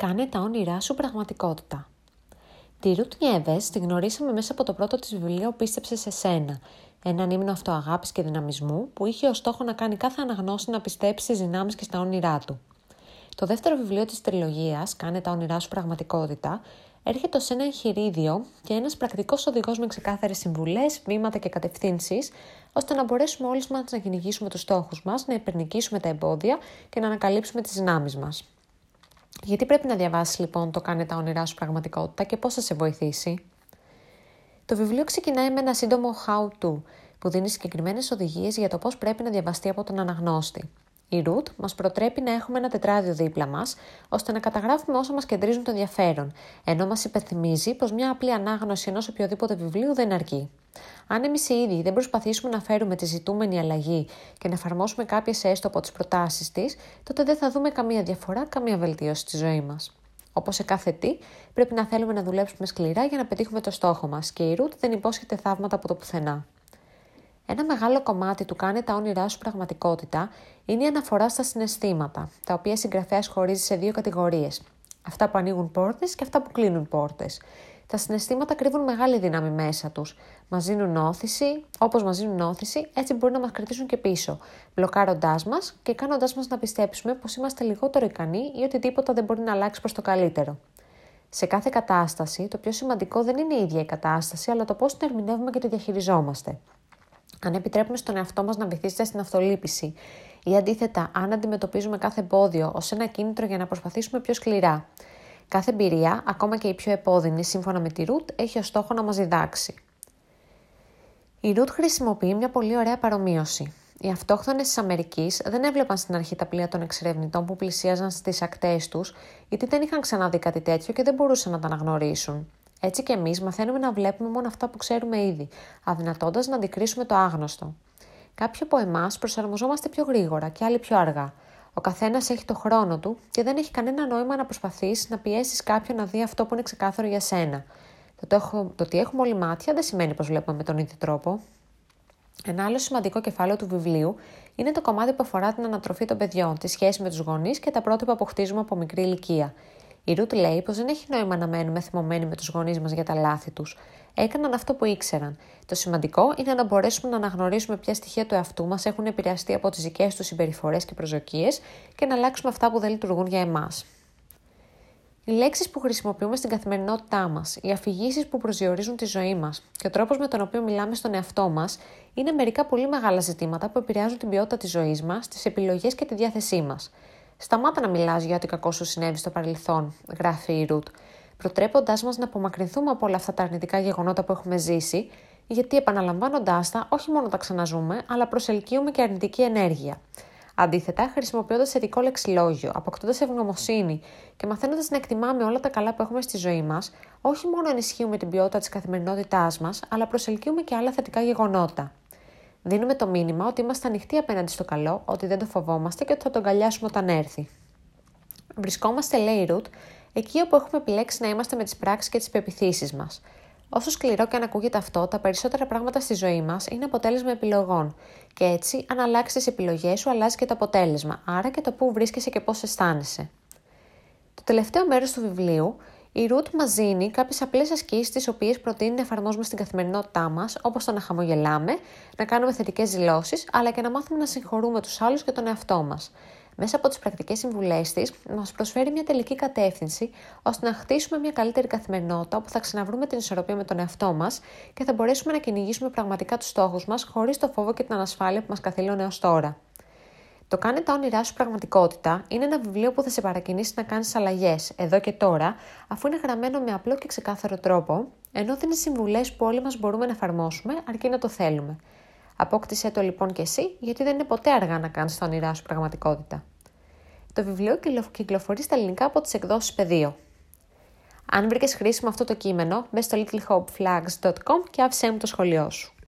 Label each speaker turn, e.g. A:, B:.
A: Κάνε τα όνειρά σου πραγματικότητα. Τη Ρουτ Νιέβες τη γνωρίσαμε μέσα από το πρώτο της βιβλίο Πίστεψε σε σένα, ένα ύμνο αυτοαγάπης και δυναμισμού που είχε ως στόχο να κάνει κάθε αναγνώση να πιστέψει στις δυνάμεις και στα όνειρά του. Το δεύτερο βιβλίο της τριλογίας, Κάνε τα όνειρά σου πραγματικότητα, έρχεται ως ένα εγχειρίδιο και ένας πρακτικός οδηγός με ξεκάθαρες συμβουλές, βήματα και κατευθύνσεις, ώστε να μπορέσουμε όλοι μας να κυνηγήσουμε τους στόχους μας, να υπερνικήσουμε τα εμπόδια και να ανακαλύψουμε τις δυνάμεις μας. Γιατί πρέπει να διαβάσεις λοιπόν το Κάνε τα όνειρά σου πραγματικότητα και πώς θα σε βοηθήσει; Το βιβλίο ξεκινάει με ένα σύντομο how to, που δίνει συγκεκριμένες οδηγίες για το πώς πρέπει να διαβαστεί από τον αναγνώστη. Η Ρουτ μας προτρέπει να έχουμε ένα τετράδιο δίπλα μας, ώστε να καταγράφουμε όσα μας κεντρίζουν το ενδιαφέρον, ενώ μας υπενθυμίζει πως μια απλή ανάγνωση ενός οποιοδήποτε βιβλίου δεν αρκεί. Αν εμείς οι ίδιοι δεν προσπαθήσουμε να φέρουμε τη ζητούμενη αλλαγή και να εφαρμόσουμε κάποιες έστω από τις προτάσεις της, τότε δεν θα δούμε καμία διαφορά, καμία βελτίωση στη ζωή μας. Όπως σε κάθε τι, πρέπει να θέλουμε να δουλέψουμε σκληρά για να πετύχουμε το στόχο μας και η Ρουτ δεν υπόσχεται θαύματα από το πουθενά. Ένα μεγάλο κομμάτι του κάνει τα όνειρά σου πραγματικότητα είναι η αναφορά στα συναισθήματα, τα οποία συγγραφέας χωρίζει σε δύο κατηγορίες. Αυτά που ανοίγουν πόρτες και αυτά που κλείνουν πόρτες. Τα συναισθήματα κρύβουν μεγάλη δύναμη μέσα τους. Μας δίνουν όθηση, όπως μας δίνουν όθηση, έτσι μπορεί να μας κρατήσουν και πίσω, μπλοκάροντάς μας και κάνοντάς μας να πιστέψουμε πως είμαστε λιγότερο ικανοί ή ότι τίποτα δεν μπορεί να αλλάξει προς το καλύτερο. Σε κάθε κατάσταση, το πιο σημαντικό δεν είναι η ίδια η κατάσταση, αλλά το πώς την ερμηνεύουμε και τη διαχειριζόμαστε. Αν επιτρέπουμε στον εαυτό μας να βυθίζεται στην αυτολύπηση ή αντίθετα, αν αντιμετωπίζουμε κάθε εμπόδιο ως ένα κίνητρο για να προσπαθήσουμε πιο σκληρά. Κάθε εμπειρία, ακόμα και η πιο επώδυνη, σύμφωνα με τη Ρουτ, έχει ως στόχο να μας διδάξει. Η Ρουτ χρησιμοποιεί μια πολύ ωραία παρομοίωση. Οι αυτόχθονες της Αμερικής δεν έβλεπαν στην αρχή τα πλοία των εξερευνητών που πλησίαζαν στις ακτές τους, γιατί δεν είχαν ξαναδεί κάτι τέτοιο και δεν μπορούσαν να τα αναγνωρίσουν. Έτσι και εμείς μαθαίνουμε να βλέπουμε μόνο αυτά που ξέρουμε ήδη, αδυνατώντας να αντικρίσουμε το άγνωστο. Κάποιοι από εμάς προσαρμοζόμαστε πιο γρήγορα και άλλοι πιο αργά. Ο καθένας έχει το χρόνο του και δεν έχει κανένα νόημα να προσπαθείς να πιέσεις κάποιον να δει αυτό που είναι ξεκάθαρο για σένα. Το, το, το ότι έχουμε όλοι μάτια δεν σημαίνει πως βλέπουμε με τον ίδιο τρόπο. Ένα άλλο σημαντικό κεφάλαιο του βιβλίου είναι το κομμάτι που αφορά την ανατροφή των παιδιών, τη σχέση με τους γονείς και τα πρότυπα που χτίζουμε από μικρή ηλικία. Η Ρουτ λέει πως δεν έχει νόημα να μένουμε θυμωμένοι με τους γονείς μας για τα λάθη τους. Έκαναν αυτό που ήξεραν. Το σημαντικό είναι να μπορέσουμε να αναγνωρίσουμε ποια στοιχεία του εαυτού μας έχουν επηρεαστεί από τις δικές τους συμπεριφορές και προσδοκίες και να αλλάξουμε αυτά που δεν λειτουργούν για εμάς. Οι λέξεις που χρησιμοποιούμε στην καθημερινότητά μας, οι αφηγήσεις που προσδιορίζουν τη ζωή μας και ο τρόπος με τον οποίο μιλάμε στον εαυτό μας είναι μερικά πολύ μεγάλα ζητήματα που επηρεάζουν την ποιότητα της ζωής μας, τις επιλογές και τη διάθεσή μας. Σταμάτα να μιλάς για ό,τι κακό σου συνέβη στο παρελθόν, γράφει η Ρουτ, προτρέποντάς μας να απομακρυνθούμε από όλα αυτά τα αρνητικά γεγονότα που έχουμε ζήσει, γιατί επαναλαμβάνοντάς τα, όχι μόνο τα ξαναζούμε, αλλά προσελκύουμε και αρνητική ενέργεια. Αντίθετα, χρησιμοποιώντας θετικό λεξιλόγιο, αποκτώντας ευγνωμοσύνη και μαθαίνοντας να εκτιμάμε όλα τα καλά που έχουμε στη ζωή μας, όχι μόνο ενισχύουμε την ποιότητα της καθημερινότητάς μας, αλλά προσελκύουμε και άλλα θετικά γεγονότα. Δίνουμε το μήνυμα ότι είμαστε ανοιχτοί απέναντι στο καλό, ότι δεν το φοβόμαστε και ότι θα τον αγκαλιάσουμε όταν έρθει. Βρισκόμαστε, λέει η Ρουτ, εκεί όπου έχουμε επιλέξει να είμαστε με τις πράξεις και τις πεπιθήσεις μας. Όσο σκληρό και αν ακούγεται αυτό, τα περισσότερα πράγματα στη ζωή μας είναι αποτέλεσμα επιλογών. Και έτσι, αν αλλάξεις τις επιλογές σου, αλλάζει και το αποτέλεσμα, άρα και το πού βρίσκεσαι και πώς αισθάνεσαι. Το τελευταίο μέρος του βιβλίου η Ρουτ μα δίνει κάποιες απλές ασκήσεις, τις οποίες προτείνει να εφαρμόζουμε στην καθημερινότητά μας, όπως το να χαμογελάμε, να κάνουμε θετικές δηλώσεις, αλλά και να μάθουμε να συγχωρούμε τους άλλους και τον εαυτό μας. Μέσα από τις πρακτικές συμβουλές της, μας προσφέρει μια τελική κατεύθυνση ώστε να χτίσουμε μια καλύτερη καθημερινότητα όπου θα ξαναβρούμε την ισορροπία με τον εαυτό μας και θα μπορέσουμε να κυνηγήσουμε πραγματικά τους στόχους μας χωρίς το φόβο και την ανασφάλεια που μας καθήλωνε έω τώρα. Το Κάνε τα όνειρά σου πραγματικότητα είναι ένα βιβλίο που θα σε παρακινήσει να κάνεις αλλαγές εδώ και τώρα, αφού είναι γραμμένο με απλό και ξεκάθαρο τρόπο, ενώ δίνει συμβουλές που όλοι μας μπορούμε να εφαρμόσουμε αρκεί να το θέλουμε. Απόκτησέ το λοιπόν και εσύ, γιατί δεν είναι ποτέ αργά να κάνεις τα όνειρά σου πραγματικότητα. Το βιβλίο κυκλοφορεί στα ελληνικά από τις εκδόσεις Πεδίο. Αν βρήκες χρήσιμο αυτό το κείμενο, μπες στο littlehopeflags.com και άφησέ μου το σχολείο σου.